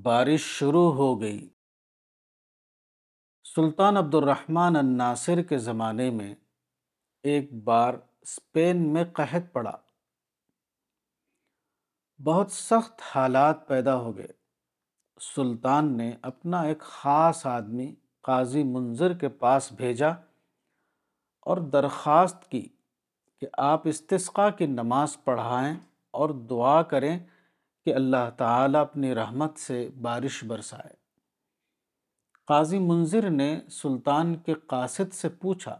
بارش شروع ہو گئی۔ سلطان عبد الرحمن الناصر کے زمانے میں ایک بار اسپین میں قحط پڑا۔ بہت سخت حالات پیدا ہو گئے۔ سلطان نے اپنا ایک خاص آدمی قاضی منظر کے پاس بھیجا اور درخواست کی کہ آپ استسقا کی نماز پڑھائیں اور دعا کریں کہ اللہ تعالیٰ اپنی رحمت سے بارش برسائے۔ قاضی منظر نے سلطان کے قاصد سے پوچھا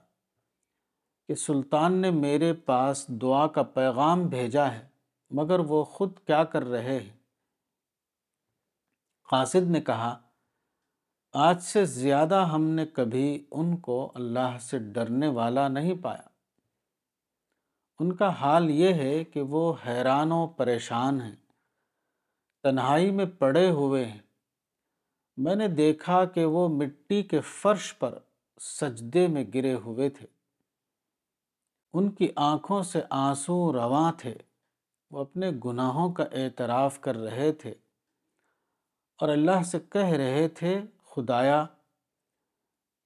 کہ سلطان نے میرے پاس دعا کا پیغام بھیجا ہے، مگر وہ خود کیا کر رہے ہیں؟ قاصد نے کہا، آج سے زیادہ ہم نے کبھی ان کو اللہ سے ڈرنے والا نہیں پایا۔ ان کا حال یہ ہے کہ وہ حیران و پریشان ہیں۔ تنہائی میں پڑے ہوئے ہیں۔ میں نے دیکھا کہ وہ مٹی کے فرش پر سجدے میں گرے ہوئے تھے۔ ان کی آنکھوں سے آنسو رواں تھے۔ وہ اپنے گناہوں کا اعتراف کر رہے تھے۔ اور اللہ سے کہہ رہے تھے، خدایا،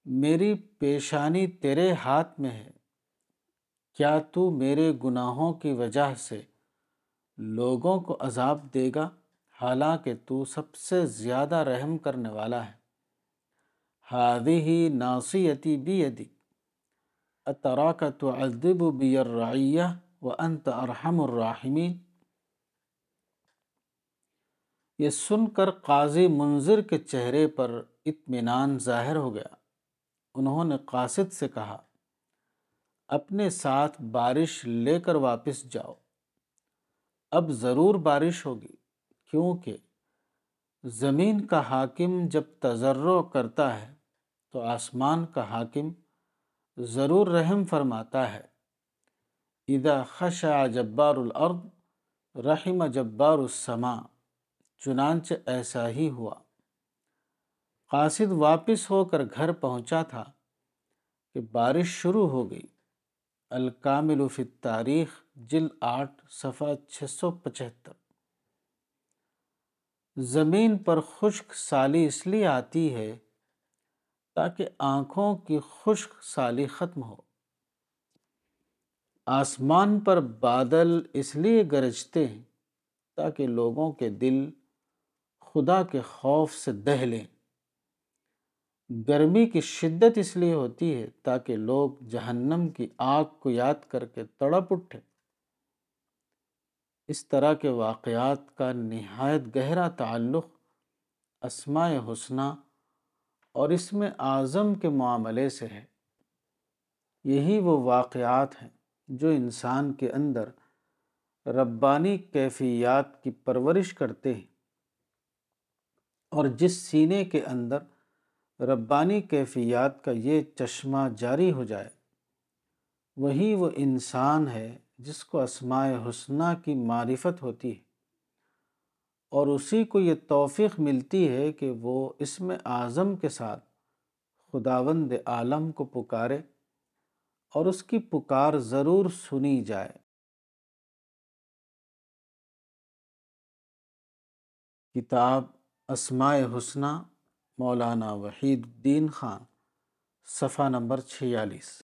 میری پیشانی تیرے ہاتھ میں ہے۔ کیا تو میرے گناہوں کی وجہ سے لوگوں کو عذاب دے گا؟ حالانکہ تو سب سے زیادہ رحم کرنے والا ہے۔ ہادی ہی ناصیتی بی ادی تو ادب بی الرعیہ و انت ارحم الراحمین۔ یہ سن کر قاضی منظر کے چہرے پر اطمینان ظاہر ہو گیا۔ انہوں نے قاصد سے کہا، اپنے ساتھ بارش لے کر واپس جاؤ۔ اب ضرور بارش ہوگی۔ کیونکہ زمین کا حاکم جب تجرع کرتا ہے تو آسمان کا حاکم ضرور رحم فرماتا ہے۔ اذا خشع جبار الارض رحم جبار السماء، چنانچہ ایسا ہی ہوا۔ قاصد واپس ہو کر گھر پہنچا تھا کہ بارش شروع ہو گئی۔ الکامل فی تاریخ جل آٹھ، صفحہ چھ سو پچہتر۔ زمین پر خشک سالی اس لیے آتی ہے تاکہ آنکھوں کی خشک سالی ختم ہو۔ آسمان پر بادل اس لیے گرجتے ہیں تاکہ لوگوں کے دل خدا کے خوف سے دہ لیں گرمی کی شدت اس لیے ہوتی ہے تاکہ لوگ جہنم کی آگ کو یاد کر کے تڑپ اٹھے اس طرح کے واقعات کا نہایت گہرا تعلق اسماء حسنہ اور اس میں اعظم کے معاملے سے ہے۔ یہی وہ واقعات ہیں جو انسان کے اندر ربانی کیفیات کی پرورش کرتے ہیں اور جس سینے کے اندر ربانی کیفیات کا یہ چشمہ جاری ہو جائے، وہی وہ انسان ہے جس کو اسماء حسنہ کی معرفت ہوتی ہے۔ اور اسی کو یہ توفیق ملتی ہے کہ وہ اس میں اعظم کے ساتھ خداوند عالم کو پکارے اور اس کی پکار ضرور سنی جائے۔ کتاب اسماء حسنہ مولانا وحید الدین خان، صفحہ نمبر چھیالیس۔